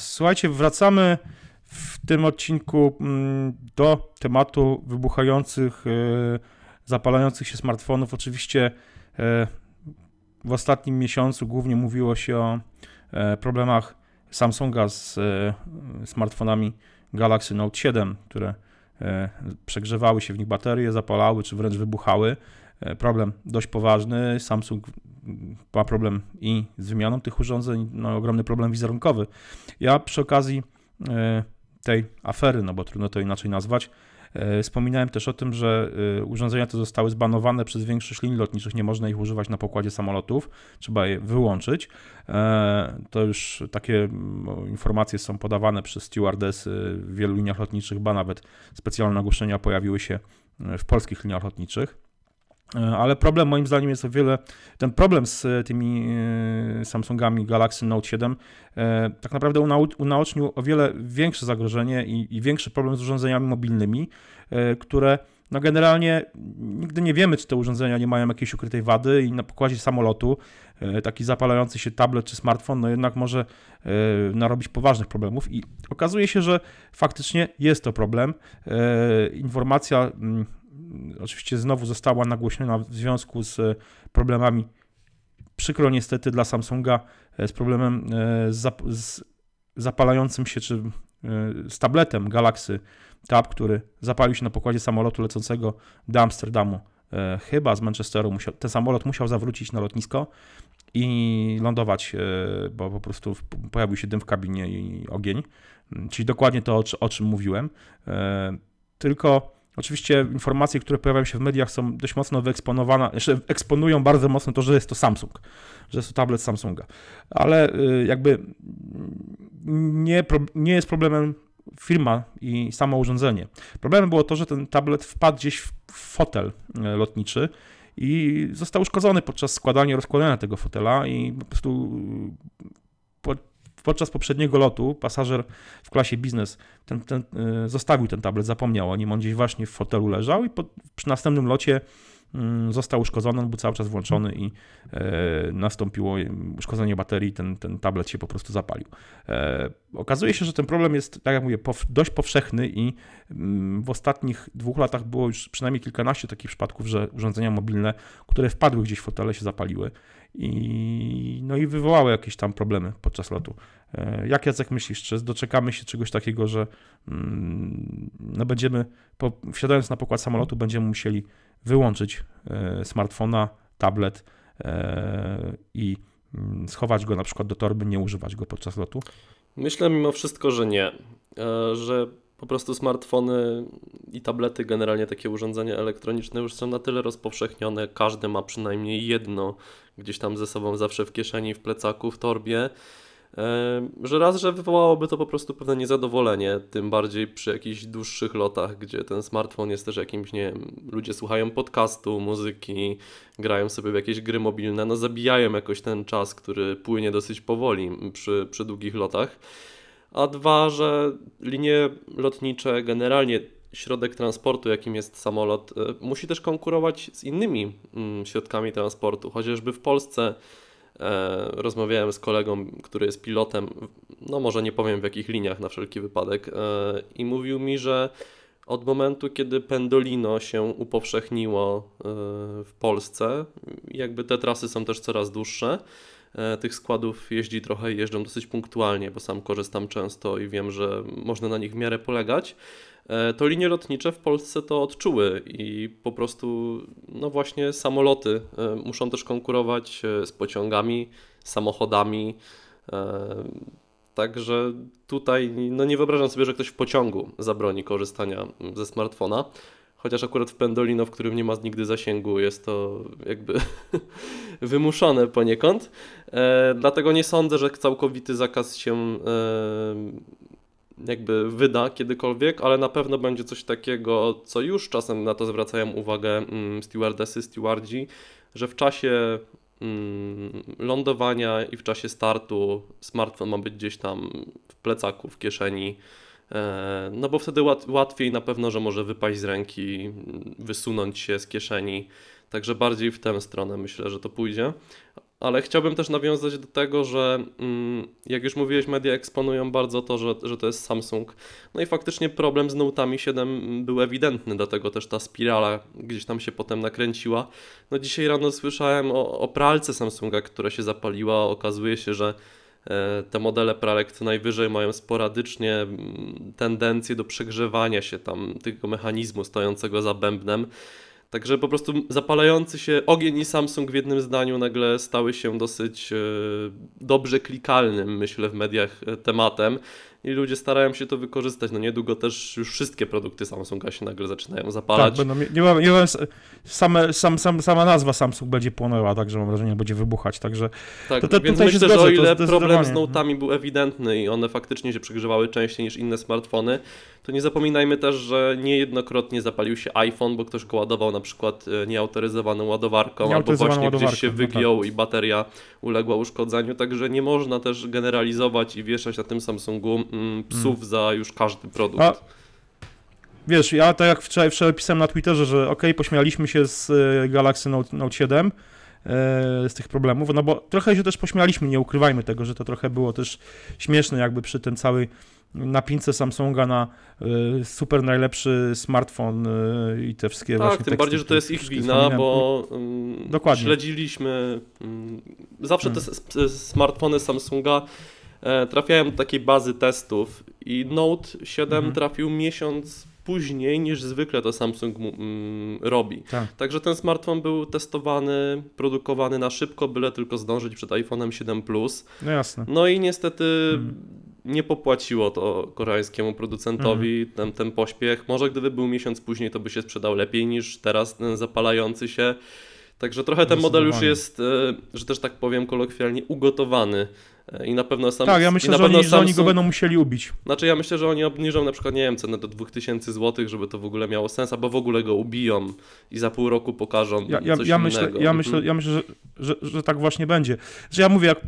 Słuchajcie, wracamy w tym odcinku mm, do tematu wybuchających, e, zapalających się smartfonów. Oczywiście e, w ostatnim miesiącu głównie mówiło się o e, problemach Samsunga z smartfonami Galaxy Note 7, które przegrzewały się w nich baterie, zapalały czy wręcz wybuchały. Problem dość poważny. Samsung ma problem i z wymianą tych urządzeń, no ogromny problem wizerunkowy. Ja przy okazji tej afery, no bo trudno to inaczej nazwać. E, wspominałem też o tym, że e, urządzenia te zostały zbanowane przez większość linii lotniczych, nie można ich używać na pokładzie samolotów, trzeba je wyłączyć. E, to już takie informacje są podawane przez stewardessy w wielu liniach lotniczych, ba nawet specjalne ogłoszenia pojawiły się w polskich liniach lotniczych. E, ale problem moim zdaniem jest o wiele, ten problem z e, tymi e, Samsungami Galaxy Note 7 tak naprawdę unaocznił o wiele większe zagrożenie i, i większy problem z urządzeniami mobilnymi, które no generalnie nigdy nie wiemy, czy te urządzenia nie mają jakiejś ukrytej wady i na pokładzie samolotu taki zapalający się tablet czy smartfon no jednak może narobić poważnych problemów i okazuje się, że faktycznie jest to problem. Informacja mm, oczywiście znowu została nagłośniona w związku z problemami, przykro niestety dla Samsunga, e, z problemem e, z zapalającym się, czy e, z tabletem Galaxy Tab, który zapalił się na pokładzie samolotu lecącego do Amsterdamu. Chyba z Manchesteru musiał, ten samolot musiał zawrócić na lotnisko i lądować, bo po prostu pojawił się dym w kabinie i ogień. Czyli dokładnie to, o czym mówiłem. Tylko Oczywiście informacje, które pojawiają się w mediach są dość mocno wyeksponowane, jeszcze eksponują bardzo mocno to, że jest to Samsung, że jest to tablet Samsunga. Ale y, jakby nie, nie jest problemem firma i samo urządzenie. Problemem było to, że ten tablet wpadł gdzieś w fotel y, lotniczy i został uszkodzony podczas składania rozkładania tego fotela i po prostu podczas poprzedniego lotu pasażer w klasie biznes ten, ten, y, zostawił ten tablet, zapomniał o nim, on gdzieś właśnie w fotelu leżał i po, przy następnym locie został uszkodzony, on był cały czas włączony i e, nastąpiło uszkodzenie baterii, ten, ten tablet się po prostu zapalił. E, okazuje się, że ten problem jest, tak jak mówię, dość powszechny i mm, w ostatnich dwóch latach było już przynajmniej kilkanaście takich przypadków, że urządzenia mobilne, które wpadły gdzieś w fotele się zapaliły i, no i wywołały jakieś tam problemy podczas lotu. E, jak Jacek myślisz, czy doczekamy się czegoś takiego, że mm, no będziemy, po, wsiadając na pokład samolotu, będziemy musieli wyłączyć e, smartfona, tablet e, i mm, schować go na przykład do torby, nie używać go podczas lotu? Myślę mimo wszystko, że nie. Że po prostu smartfony i tablety, generalnie takie urządzenia elektroniczne już są na tyle rozpowszechnione, każdy ma przynajmniej jedno gdzieś tam ze sobą zawsze w kieszeni, w plecaku, w torbie, e, że raz, że wywołałoby to po prostu pewne niezadowolenie, tym bardziej przy jakichś dłuższych lotach, gdzie ten smartfon jest też jakimś, nie wiem, ludzie słuchają podcastu, muzyki, grają sobie w jakieś gry mobilne, no zabijają jakoś ten czas, który płynie dosyć powoli przy, przy długich lotach. A dwa, że linie lotnicze generalnie środek transportu, jakim jest samolot, e, musi też konkurować z innymi mm, środkami transportu. Chociażby w Polsce rozmawiałem z kolegą, który jest pilotem, no może nie powiem w jakich liniach na wszelki wypadek, e, i mówił mi, że od momentu, kiedy Pendolino się upowszechniło w Polsce, jakby te trasy są też coraz dłuższe, tych składów jeździ trochę i jeżdżą dosyć punktualnie, bo sam korzystam często i wiem, że można na nich w miarę polegać. E, to linie lotnicze w Polsce to odczuły i po prostu, no właśnie, samoloty e, muszą też konkurować e, z pociągami, samochodami. Także tutaj no nie wyobrażam sobie, że ktoś w pociągu zabroni korzystania ze smartfona. Chociaż akurat w Pendolino, w którym nie ma nigdy zasięgu, jest to jakby wymuszone poniekąd. E, dlatego nie sądzę, że całkowity zakaz się e, jakby wyda kiedykolwiek, ale na pewno będzie coś takiego, co już czasem na to zwracają uwagę mm, stewardzi, że w czasie mm, lądowania i w czasie startu smartfon ma być gdzieś tam w plecaku, w kieszeni, e, no bo wtedy łatwiej na pewno, że może wypaść z ręki, wysunąć się z kieszeni, także bardziej w tę stronę myślę, że to pójdzie. Ale chciałbym też nawiązać do tego, że mm, jak już mówiłeś, media eksponują bardzo to, że, że to jest Samsung. No i faktycznie problem z Note'ami 7 był ewidentny, dlatego też ta spirala gdzieś tam się potem nakręciła. No dzisiaj rano słyszałem o, o pralce Samsunga, która się zapaliła. Okazuje się, że e, te modele pralek co najwyżej mają sporadycznie mm, tendencję do przegrzewania się tam tego mechanizmu stojącego za bębnem. Także po prostu zapalający się ogień i Samsung w jednym zdaniu nagle stały się dosyć e, dobrze klikalnym, myślę, w mediach e, tematem i ludzie starają się to wykorzystać. No niedługo też już wszystkie produkty Samsunga się nagle zaczynają zapalać. Tak, będą, nie, nie, nie, same, sam, sam, sama nazwa Samsung będzie płonęła, także mam wrażenie, będzie wybuchać, także tak, to te, więc myślę, zgodzę, że o ile to problem z zdecydowanie. Note'ami był ewidentny i one faktycznie się przegrzewały częściej niż inne smartfony, to nie zapominajmy też, że niejednokrotnie zapalił się iPhone, bo ktoś go ładował na przykład e, nieautoryzowaną ładowarką, albo Nieautoryzowaną właśnie gdzieś ładowarką, się no wygiął i bateria uległa uszkodzeniu, także nie można też generalizować i wieszać na tym Samsungu mm, psów za już każdy produkt. A- Wiesz, ja tak jak wczoraj, wczoraj pisałem na Twitterze, że ok, pośmialiśmy się z e, Galaxy Note, Note 7, e, z tych problemów, no bo trochę się też pośmialiśmy, nie ukrywajmy tego, że to trochę było też śmieszne jakby przy tym całej napince Samsunga na e, super najlepszy smartfon i te wszystkie Tak, właśnie tym bardziej, że to jest ich wina, bo mm, Dokładnie. śledziliśmy. mm, Zawsze te smartfony Samsunga e, trafiają do takiej bazy testów i Note 7 Mhm. trafił miesiąc później niż zwykle to Samsung mm, robi. Tak. Także ten smartfon był testowany, produkowany na szybko, byle tylko zdążyć przed iPhone'em 7 Plus. No jasne. No i niestety Mhm. nie popłaciło to koreańskiemu producentowi Mhm. ten, ten pośpiech. Może gdyby był miesiąc później, to by się sprzedał lepiej niż teraz ten zapalający się. Także trochę ten model już jest, e, że też tak powiem kolokwialnie, ugotowany. E, I na pewno sam. Tak, ja myślę, że oni, pewno że oni go Samsung- będą musieli ubić. Znaczy ja myślę, że oni obniżą na przykład, nie wiem, cenę do 2000 zł, żeby to w ogóle miało sens, albo w ogóle go ubiją i za pół roku pokażą Ja, ja, coś ja, innego. myślę, ja, myślę, ja myślę, że, że, że tak właśnie będzie. Że ja mówię, jak,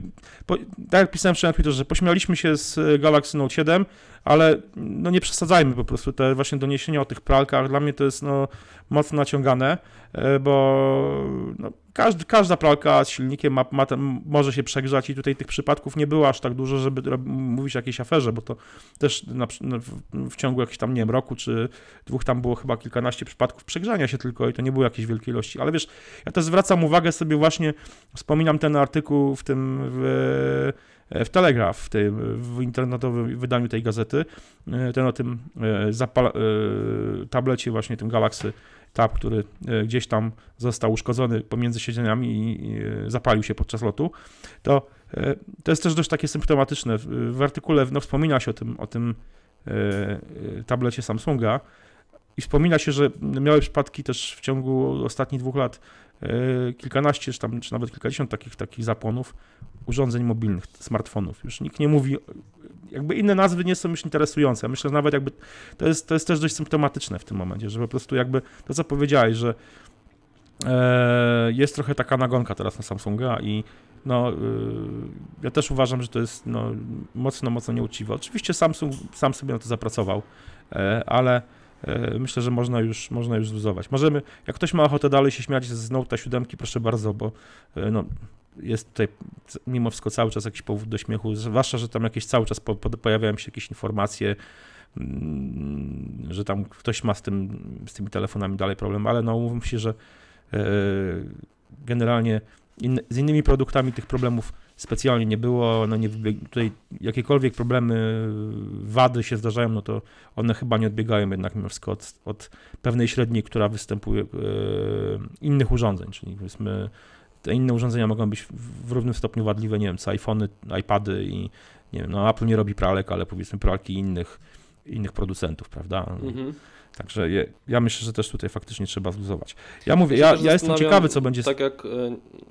po, tak jak pisałem wczoraj na Twitterze, że pośmialiśmy się z e, Galaxy Note 7, ale no nie przesadzajmy po prostu te właśnie doniesienia o tych pralkach. Dla mnie to jest no, mocno naciągane, e, bo no, każdy, każda pralka z silnikiem ma, ma ten, może się przegrzać i tutaj tych przypadków nie było aż tak dużo, żeby mówić o jakiejś aferze, bo to też na, no, w, w ciągu jakichś tam, nie wiem, roku czy dwóch tam było chyba kilkanaście przypadków przegrzania się tylko i to nie były jakieś wielkie ilości, ale wiesz, ja też zwracam uwagę sobie właśnie, wspominam ten artykuł w tym w, w Telegraph, w tym w internetowym wydaniu tej gazety, e, ten o tym e, zapala, e, tablecie właśnie tym Galaxy Tab, który e, gdzieś tam został uszkodzony pomiędzy siedzeniami i e, zapalił się podczas lotu, to e, to jest też dość takie symptomatyczne. W, artykule no, wspomina się o tym, o tym e, e, tablecie Samsunga, i wspomina się, że miały przypadki też w ciągu ostatnich dwóch lat e, kilkanaście, czy, tam, czy nawet kilkadziesiąt takich, takich zapłonów urządzeń mobilnych, smartfonów. Już nikt nie mówi, jakby inne nazwy nie są już interesujące. Myślę, że nawet jakby to jest, to jest też dość symptomatyczne w tym momencie, że po prostu jakby to, co powiedziałeś, że e, jest trochę taka nagonka teraz na Samsunga i no, y, ja też uważam, że to jest no, mocno, mocno nieuczciwe. Oczywiście Samsung sam sobie na to zapracował, e, ale e, myślę, że można już, można już zluzować. Możemy, jak ktoś ma ochotę dalej się śmiać z Note 7, proszę bardzo, bo e, no, jest tutaj mimo wszystko cały czas jakiś powód do śmiechu, zwłaszcza, że tam jakieś cały czas po, po, pojawiają się jakieś informacje, mm, że tam ktoś ma z, tym, z tymi telefonami dalej problem, ale no umówmy się, że e, generalnie inny, z innymi produktami tych problemów specjalnie nie było, no nie tutaj jakiekolwiek problemy, wady się zdarzają, no to one chyba nie odbiegają jednak mimo wszystko od, od pewnej średniej, która występuje e, innych urządzeń, czyli powiedzmy te inne urządzenia mogą być w, w równym stopniu wadliwe, nie wiem, co iPhony, iPady i nie wiem, no Apple nie robi pralek, ale powiedzmy pralki innych, innych producentów, prawda? Mhm. Także je, ja myślę, że też tutaj faktycznie trzeba zluzować. Ja mówię, Ja ja, jestem ciekawy, co będzie Tak jak e,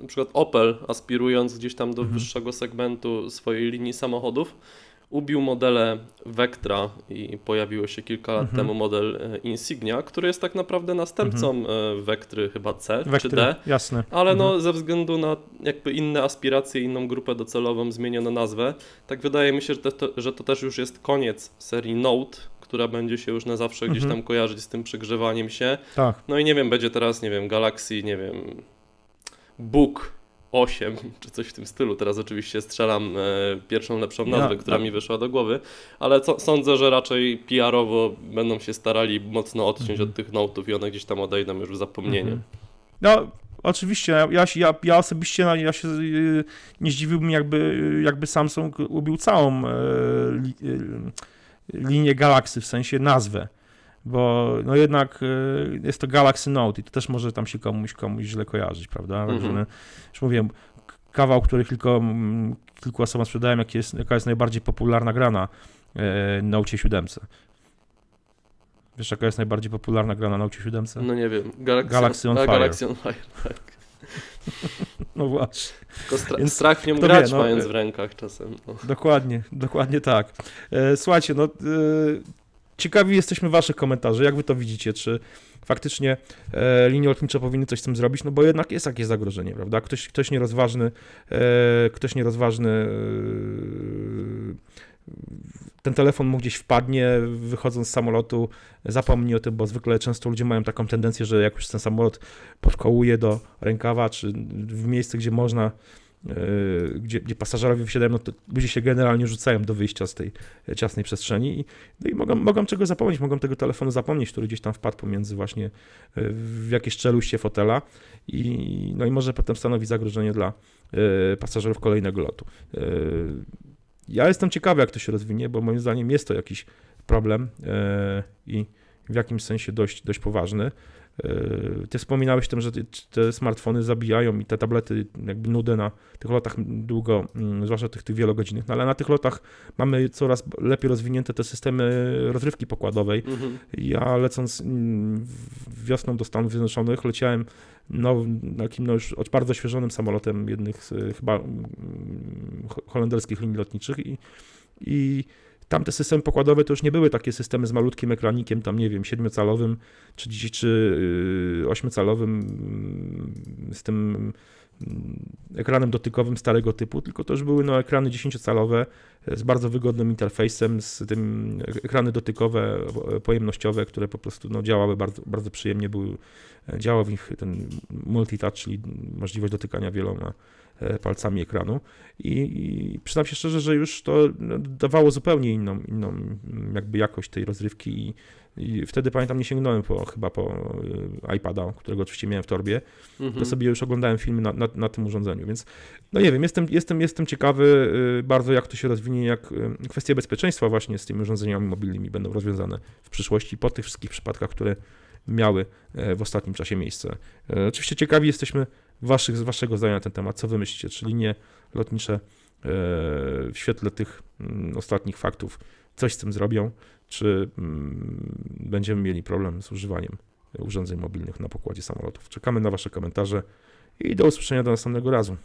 na przykład Opel, aspirując gdzieś tam do Mhm. wyższego segmentu swojej linii samochodów, ubił modele Vectra i pojawiło się kilka lat Mhm. temu model e, Insignia, który jest tak naprawdę następcą e, Vectry chyba C czy Wektry, D. jasne. Ale Mhm. no, ze względu na jakby inne aspiracje, inną grupę docelową zmieniono nazwę. Tak wydaje mi się, że to, że to też już jest koniec serii Note, która będzie się już na zawsze gdzieś Mhm. tam kojarzyć z tym przegrzewaniem się. Tak. No i nie wiem, będzie teraz, nie wiem, Galaxy, nie wiem, Book 8 czy coś w tym stylu. Teraz oczywiście strzelam e, pierwszą lepszą Ja- nazwę, która a- mi wyszła do głowy, ale co, sądzę, że raczej PR-owo będą się starali mocno odciąć Mhm. od tych notów i one gdzieś tam odejdą już w zapomnienie. Mhm. No, oczywiście, ja, ja, ja, ja osobiście no, ja się y, nie zdziwiłbym, jakby, jakby Samsung ubił całą e, y, linię Galaxy, w sensie nazwę. Bo no jednak y, jest to Galaxy Note i to też może tam się komuś, komuś źle kojarzyć, prawda? Także, Mhm. no, już mówiłem, kawał, który tylko mm, kilku osobom sprzedałem, jak jest, jaka jest najbardziej popularna gra na e, Note 7. Wiesz, jaka jest najbardziej popularna gra na Note 7? No nie wiem, Galaxy, Galaxy on a, Fire. Galaxy on Fire. Tak. No właśnie. Tylko stra- Więc strach w nią grać wie, no, mając e- w rękach czasem. No. Dokładnie, dokładnie tak. E, Słuchajcie, no e, ciekawi jesteśmy waszych komentarzy, jak wy to widzicie, czy faktycznie e, linie lotnicze powinny coś z tym zrobić, no bo jednak jest jakieś zagrożenie, prawda? Ktoś, ktoś nierozważny, e, ktoś nierozważny e, ten telefon mu gdzieś wpadnie, wychodząc z samolotu, zapomni o tym, bo zwykle często ludzie mają taką tendencję, że jak już ten samolot podkołuje do rękawa, czy w miejsce, gdzie można yy, gdzie, gdzie pasażerowie wysiadają, no to ludzie się generalnie rzucają do wyjścia z tej e, ciasnej przestrzeni i, no i mogą, mogą czego zapomnieć, mogą tego telefonu zapomnieć, który gdzieś tam wpadł pomiędzy właśnie e, w jakieś czeluście fotela i, no i może potem stanowi zagrożenie dla e, pasażerów kolejnego lotu. Ja jestem ciekawy, jak to się rozwinie, bo moim zdaniem jest to jakiś problem e, i w jakimś sensie dość, dość poważny. E, Ty wspominałeś tym, że te- smartfony zabijają i te tablety jakby nudę na tych lotach długo, mm, zwłaszcza tych, tych wielogodzinnych, no ale na tych lotach mamy coraz lepiej rozwinięte te systemy rozrywki pokładowej. Mhm. Ja lecąc mm, wiosną do Stanów Zjednoczonych leciałem no, takim no już bardzo świeżonym samolotem jednych z chyba mm, holenderskich linii lotniczych i, i tam te systemy pokładowe to już nie były takie systemy z malutkim ekranikiem, tam nie wiem, siedmiocalowym czy, czy y, ośmiocalowym mm, z tym mm, ekranem dotykowym starego typu, tylko to już były no, ekrany 10-calowe e, z bardzo wygodnym interfejsem, z tym e, ekrany dotykowe, e, pojemnościowe, które po prostu no, działały bardzo, bardzo przyjemnie, były, e, działał w nich ten multitouch, czyli możliwość dotykania wieloma e, palcami ekranu i, i przyznam się szczerze, że już to no, dawało zupełnie inną, inną mm, jakby jakość tej rozrywki i, i wtedy pamiętam nie sięgnąłem po, chyba po e, iPada, którego oczywiście miałem w torbie, Mhm. to sobie już oglądałem filmy na, na, na tym urządzeniu, więc no nie wiem, jestem, jestem, jestem ciekawy y, bardzo jak to się rozwinie, jak kwestie bezpieczeństwa właśnie z tymi urządzeniami mobilnymi będą rozwiązane w przyszłości po tych wszystkich przypadkach, które miały e, w ostatnim czasie miejsce. E, Oczywiście ciekawi jesteśmy waszych, waszego zdania na ten temat, co wy myślicie, czy linie lotnicze e, w świetle tych mm, ostatnich faktów coś z tym zrobią, czy mm, będziemy mieli problem z używaniem urządzeń mobilnych na pokładzie samolotów. Czekamy na wasze komentarze i do usłyszenia do następnego razu.